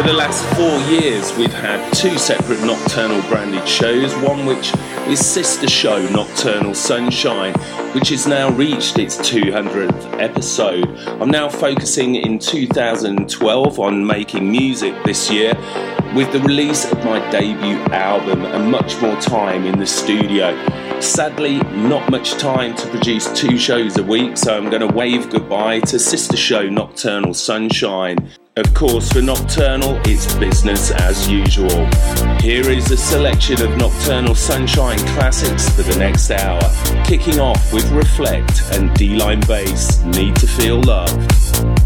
For the last four years, we've had two separate Nocturnal branded shows, one which is sister show Nocturnal Sunshine, which has now reached its 200th episode. I'm now focusing in 2012 on making music this year with the release of my debut album and much more time in the studio. Sadly, not much time to produce two shows a week, so I'm going to wave goodbye to sister show Nocturnal Sunshine. Of course, for Nocturnal, it's business as usual. Here is a selection of Nocturnal Sunshine classics for the next hour, kicking off with Reflekt and Delline Bass, Need to Feel Loved.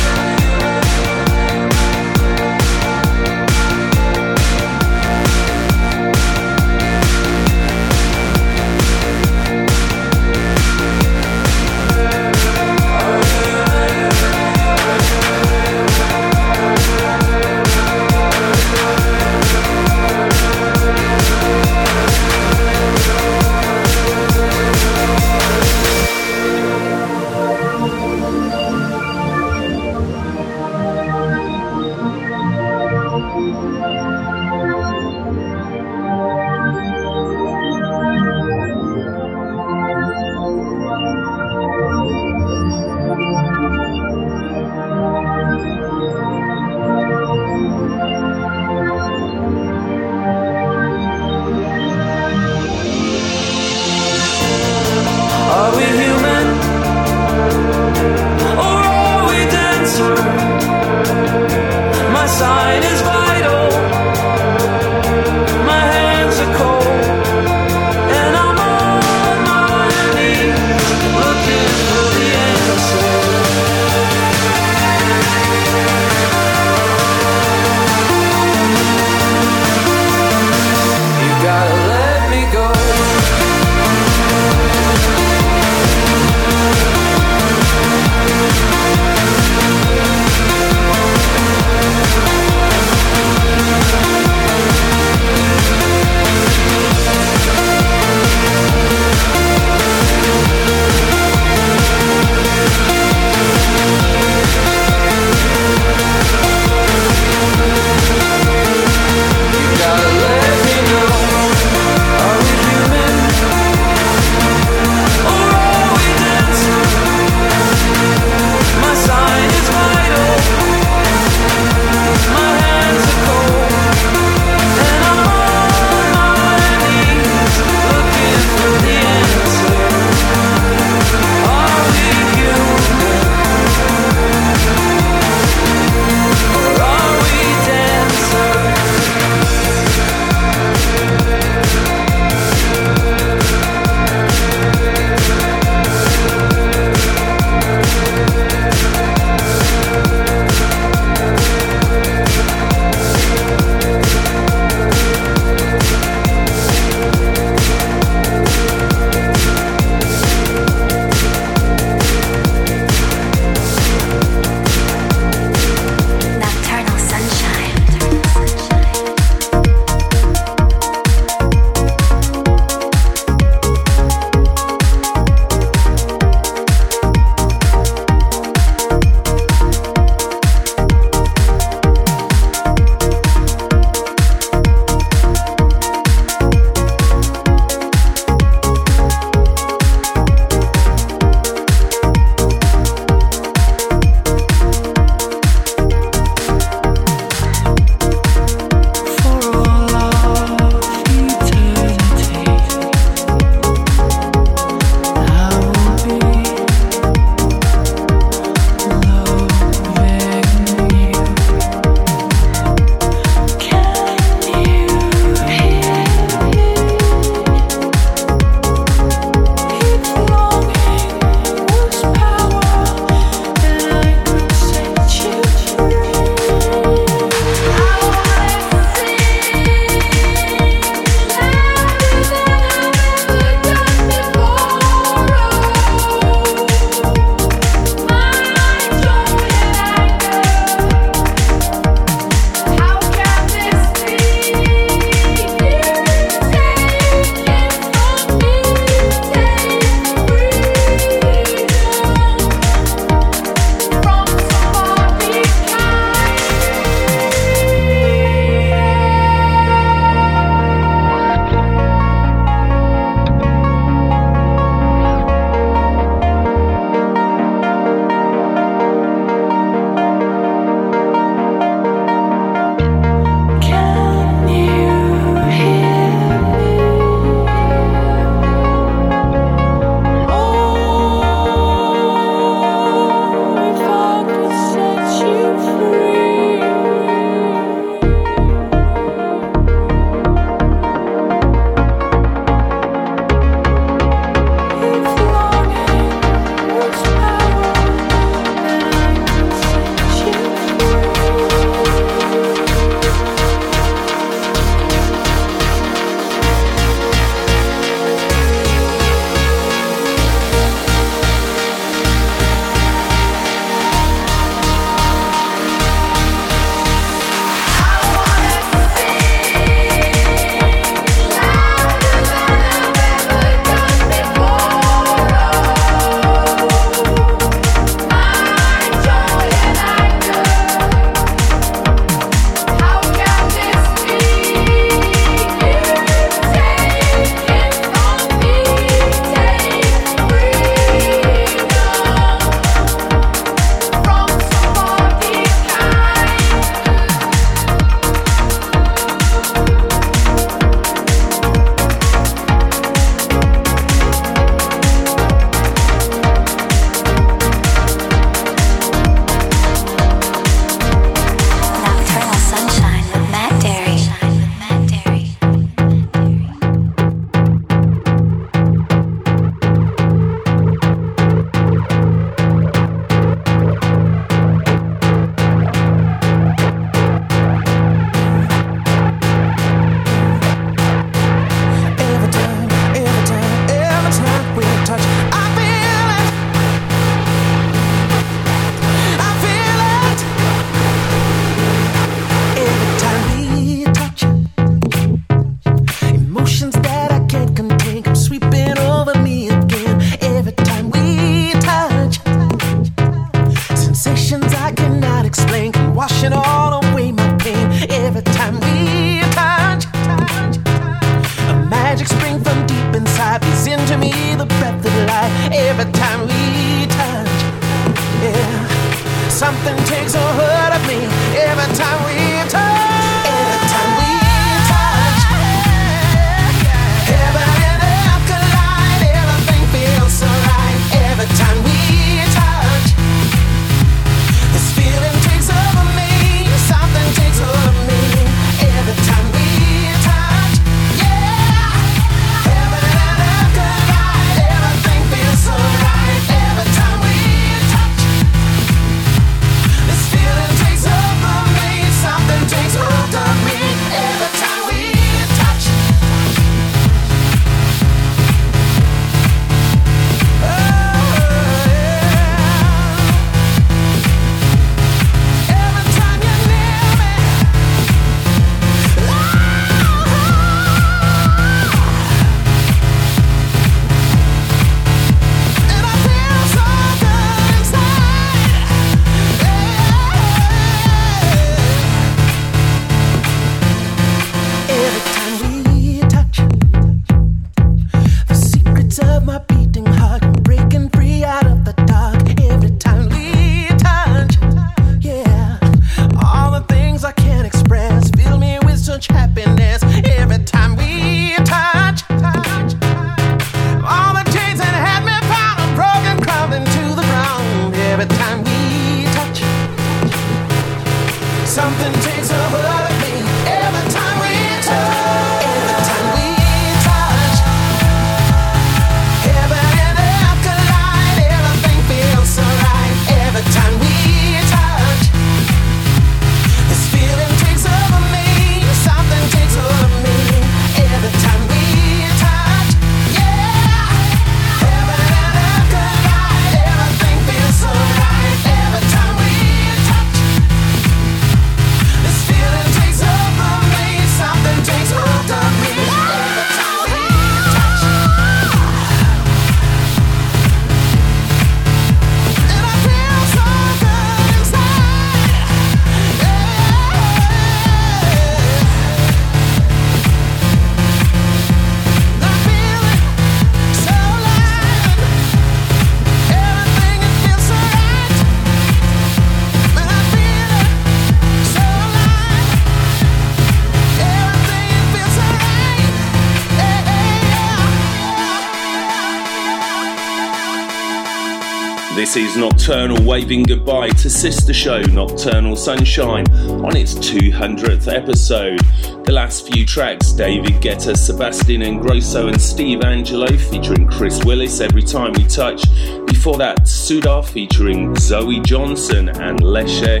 This is Nocturnal waving goodbye to Sister Show Nocturnal Sunshine on its 200th episode. The last few tracks David Guetta, Sebastian Ingrosso, and Steve Angello featuring Chris Willis every time we touch. Before that, Sudar featuring Zoe Johnston and Leshe.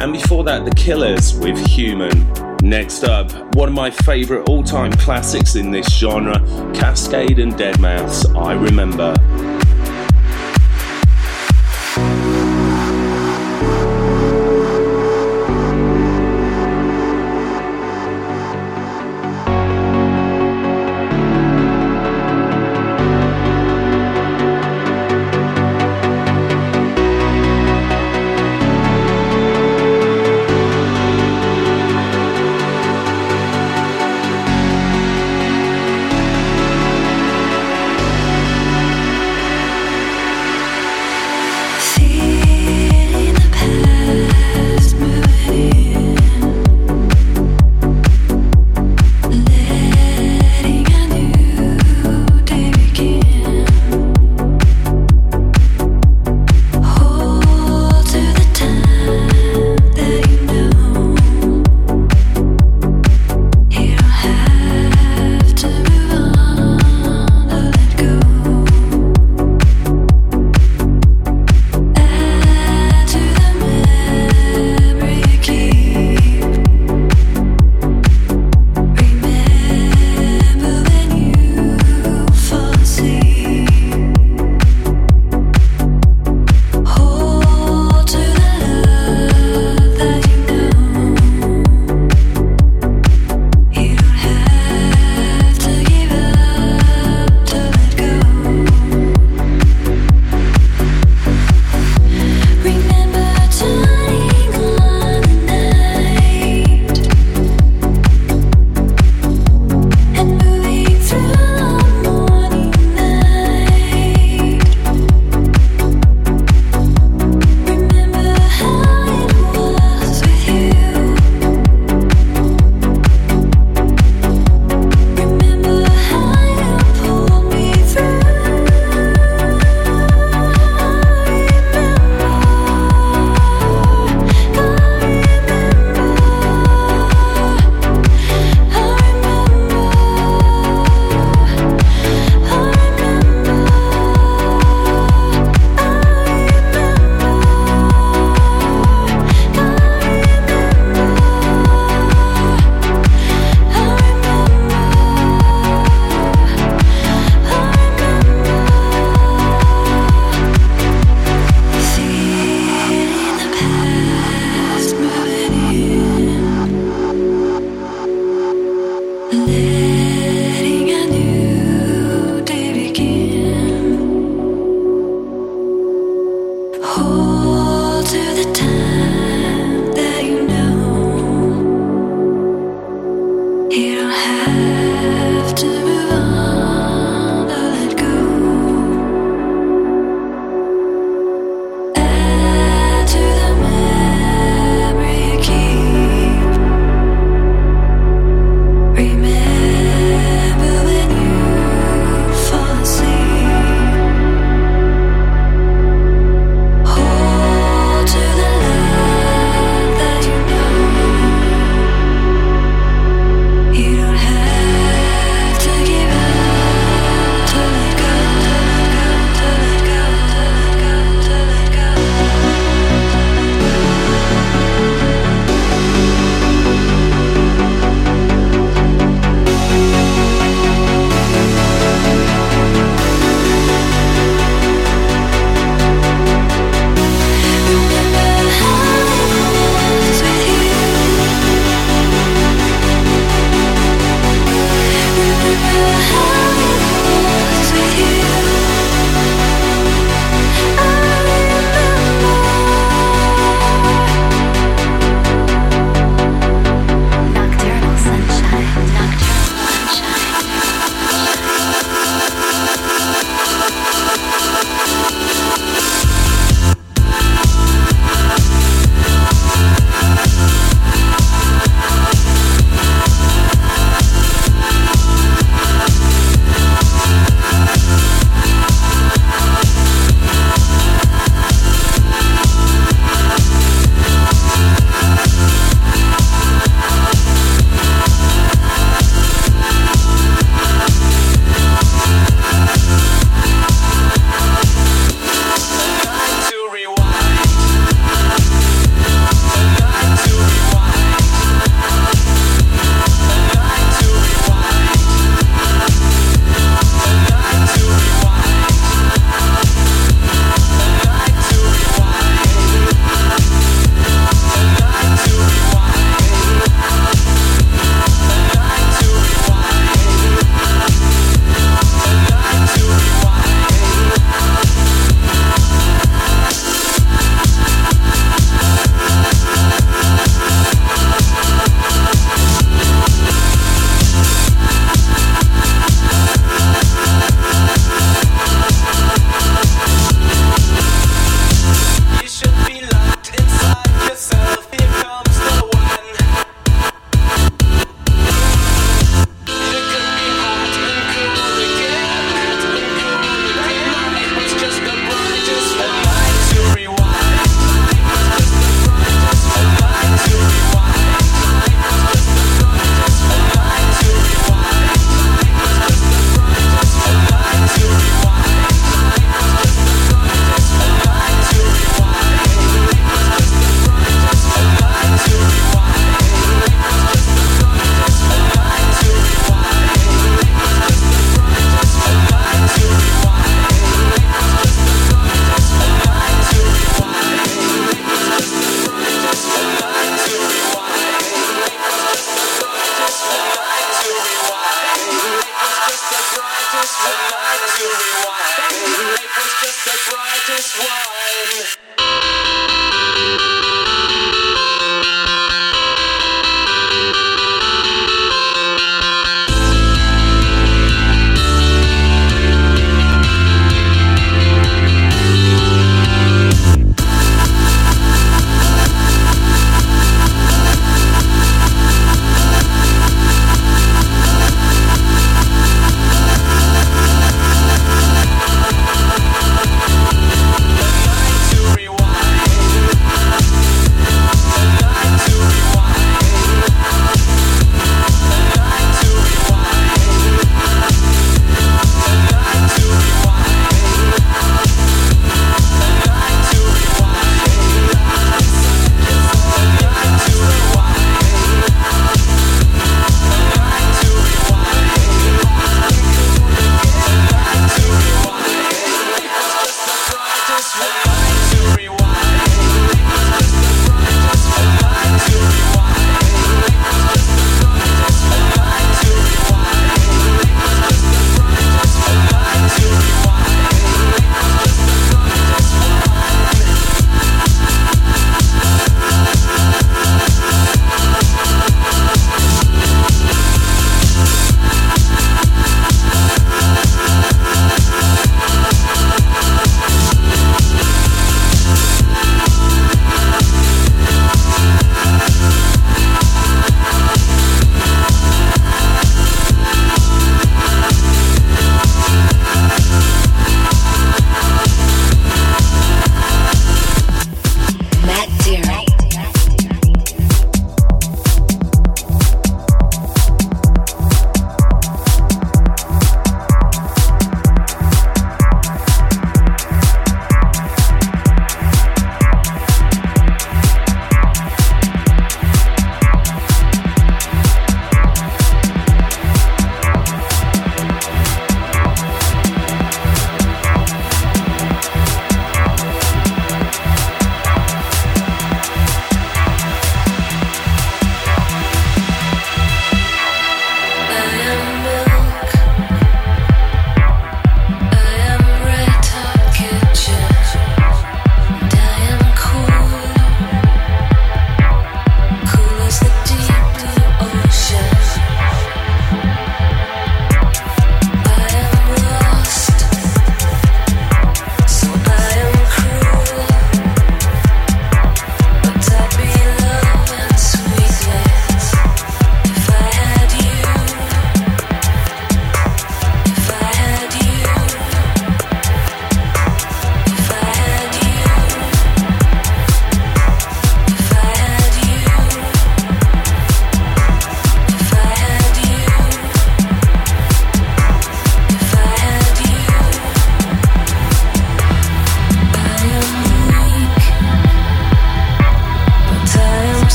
And before that, The Killers with Human. Next up, one of my favourite all time classics in this genre Kaskade and Deadmau5, I Remember.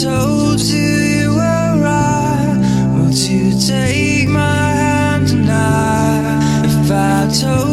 told you you were right, won't you take my hand tonight, if I told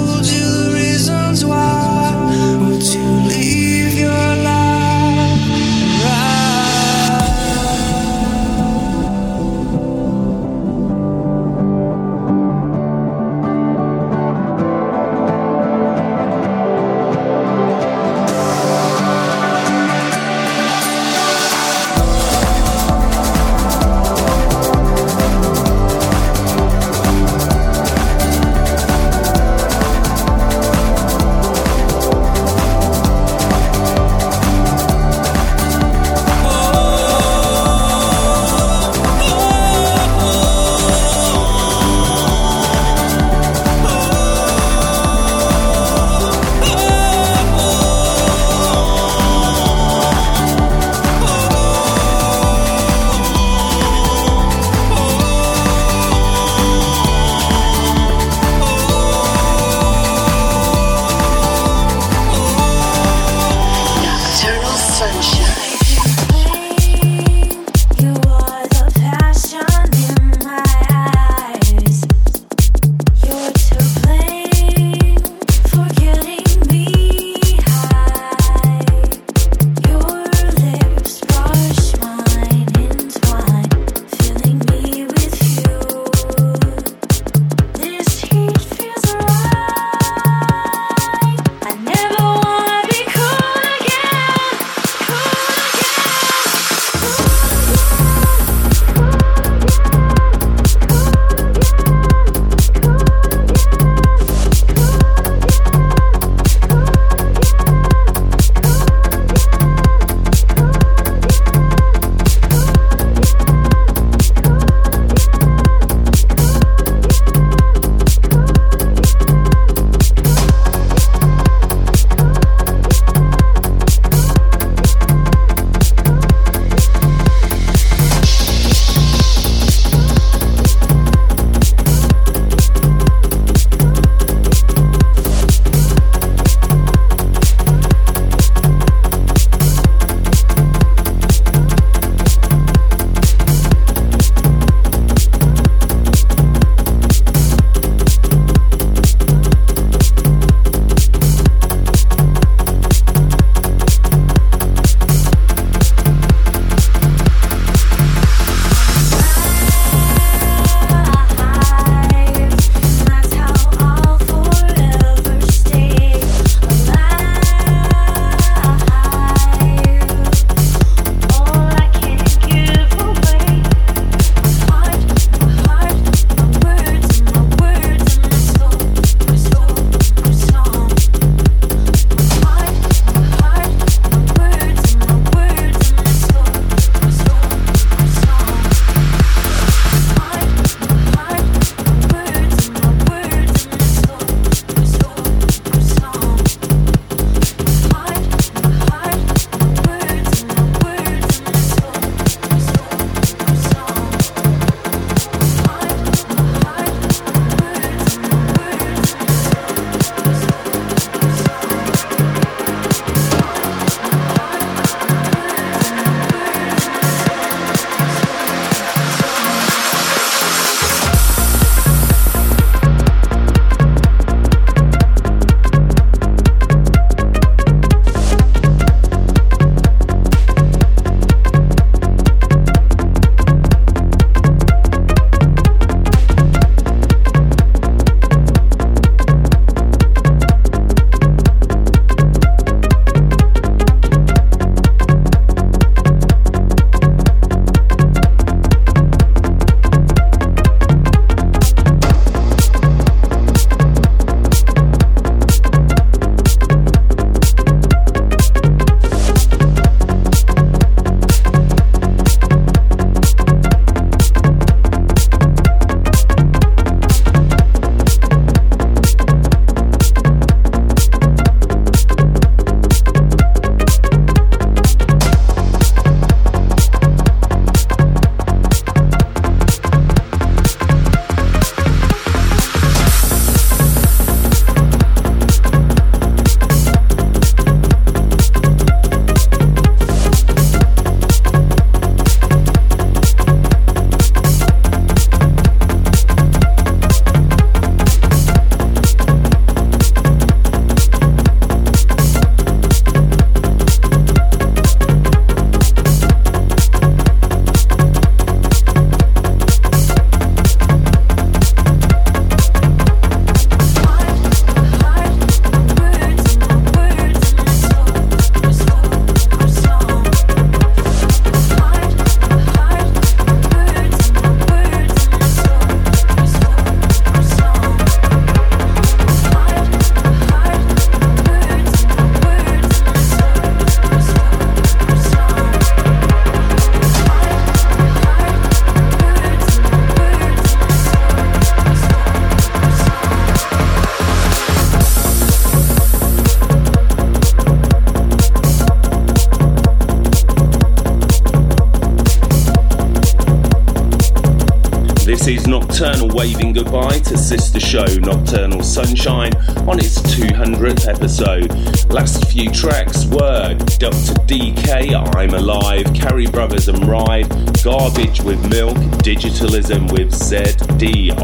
Nocturnal waving goodbye to sister show Nocturnal Sunshine on its 200th episode. Last few tracks were Dr. DK, I'm Alive, Carrie Brothers and Ride, Garbage with Milk, Digitalism with Zdarlight.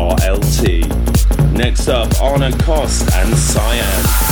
Next up, Arno Cost and Cyan.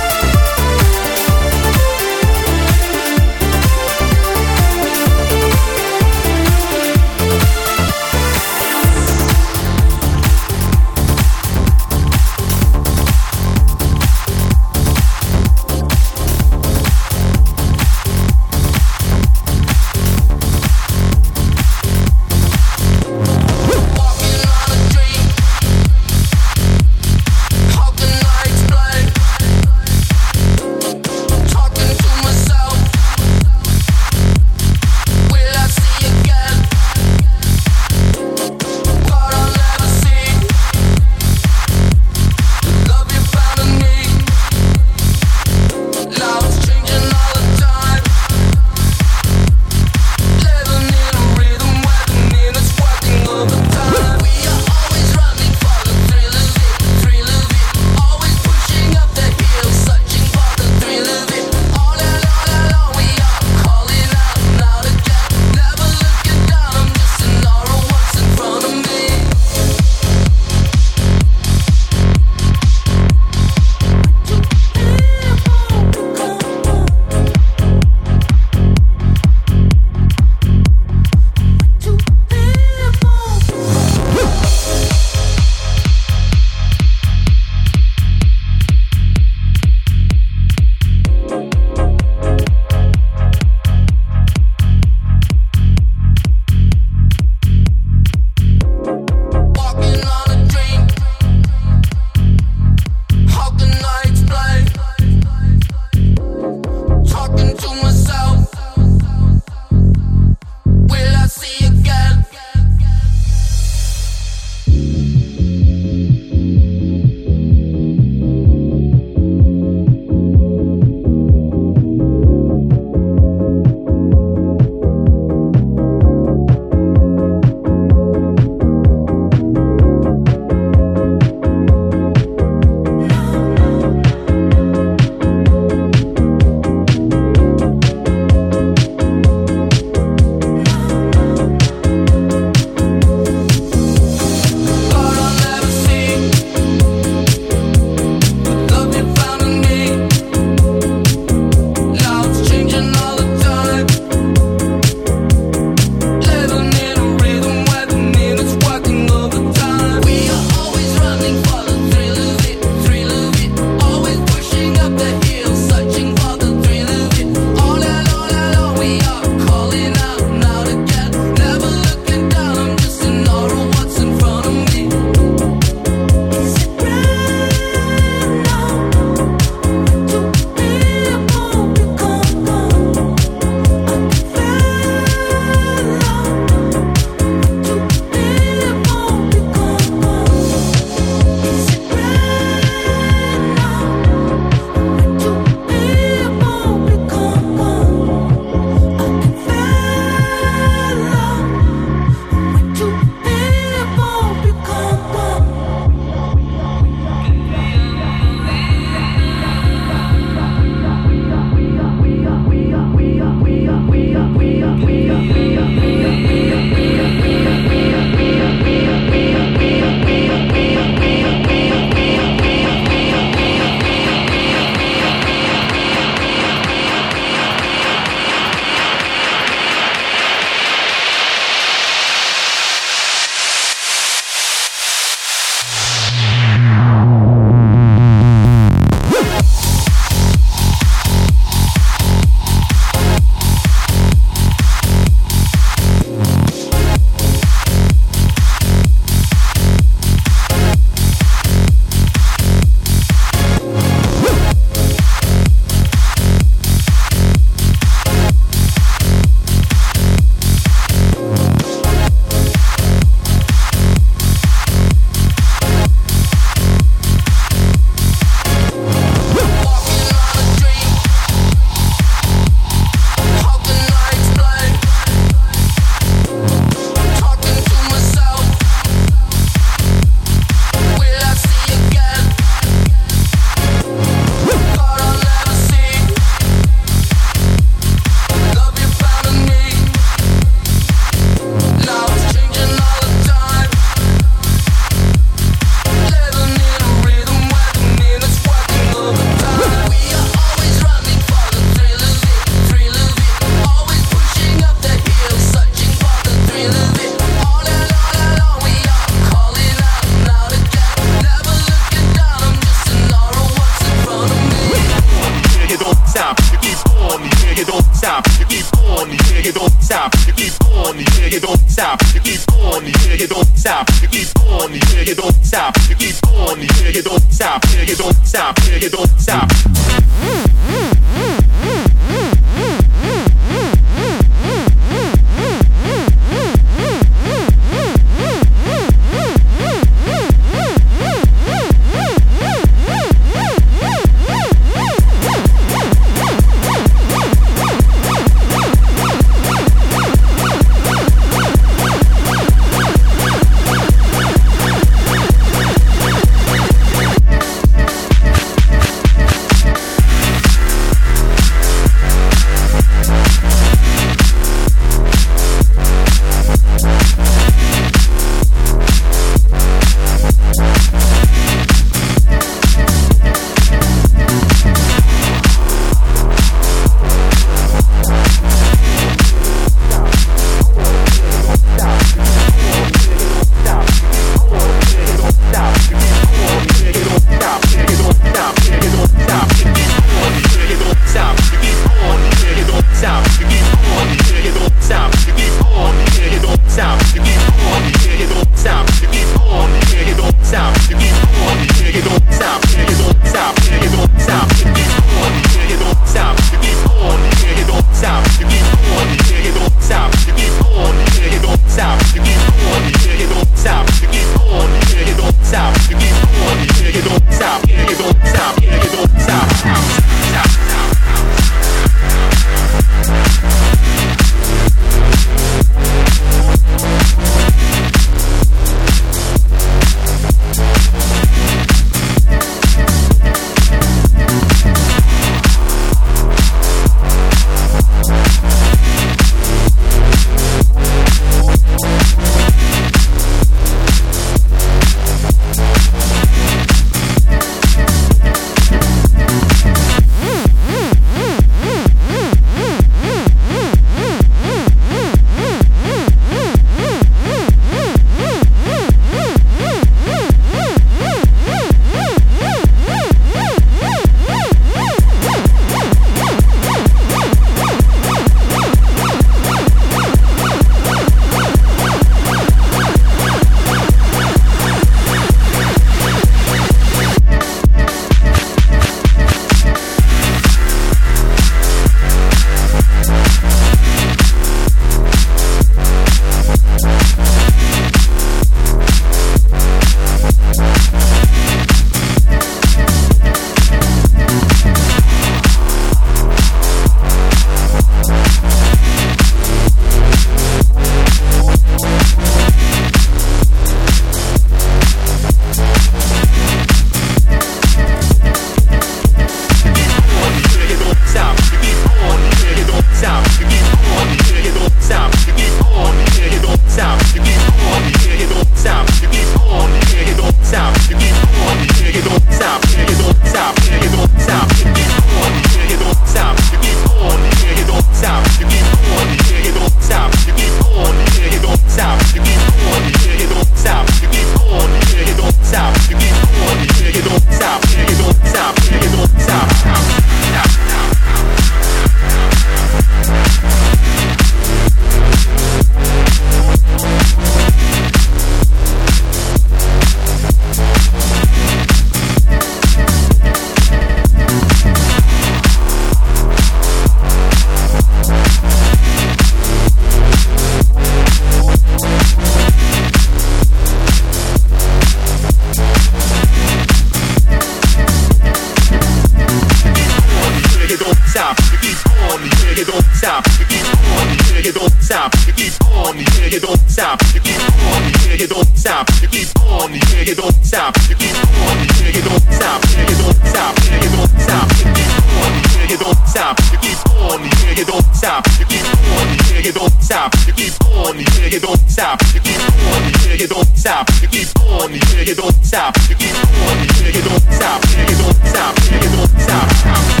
stop. You keep on the you don't stop. You keep on the you don't stop. You keep on the you don't stop. You keep on the you don't stop. You don't stop. You don't stop. You keep on the you don't stop. You keep on the you don't stop. You keep on the you don't stop. You keep on the you don't stop. You keep on the you don't stop. You keep on the you don't stop. You keep on the you don't stop. You don't stop. You don't stop.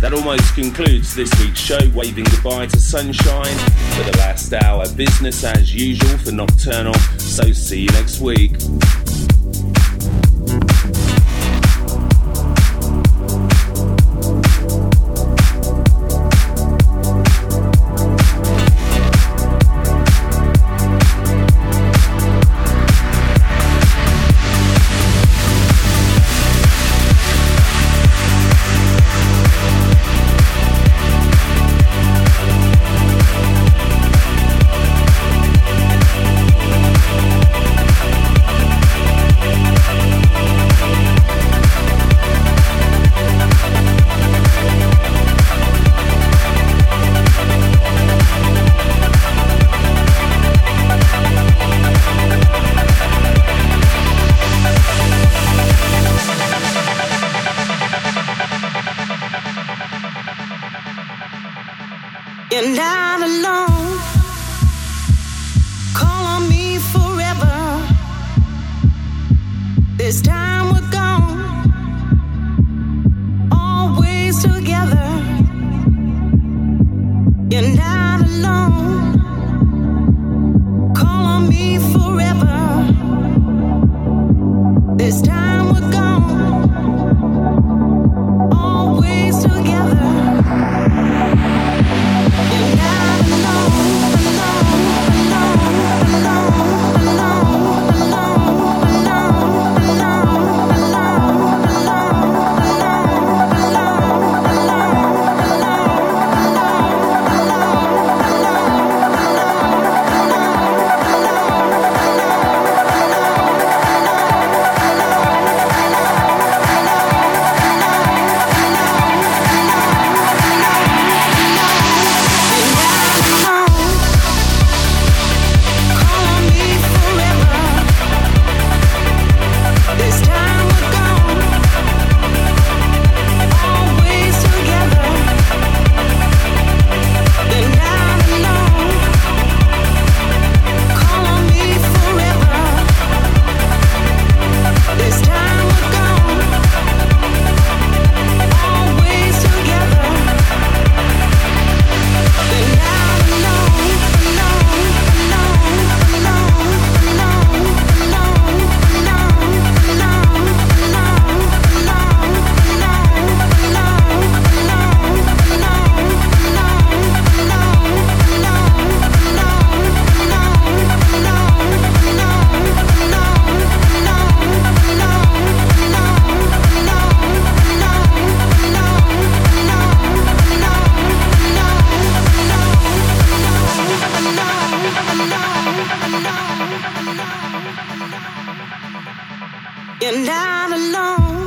That almost concludes this week's show, waving goodbye to sunshine for the last hour. Business as usual for Nocturnal, so see you next week. and You're not alone.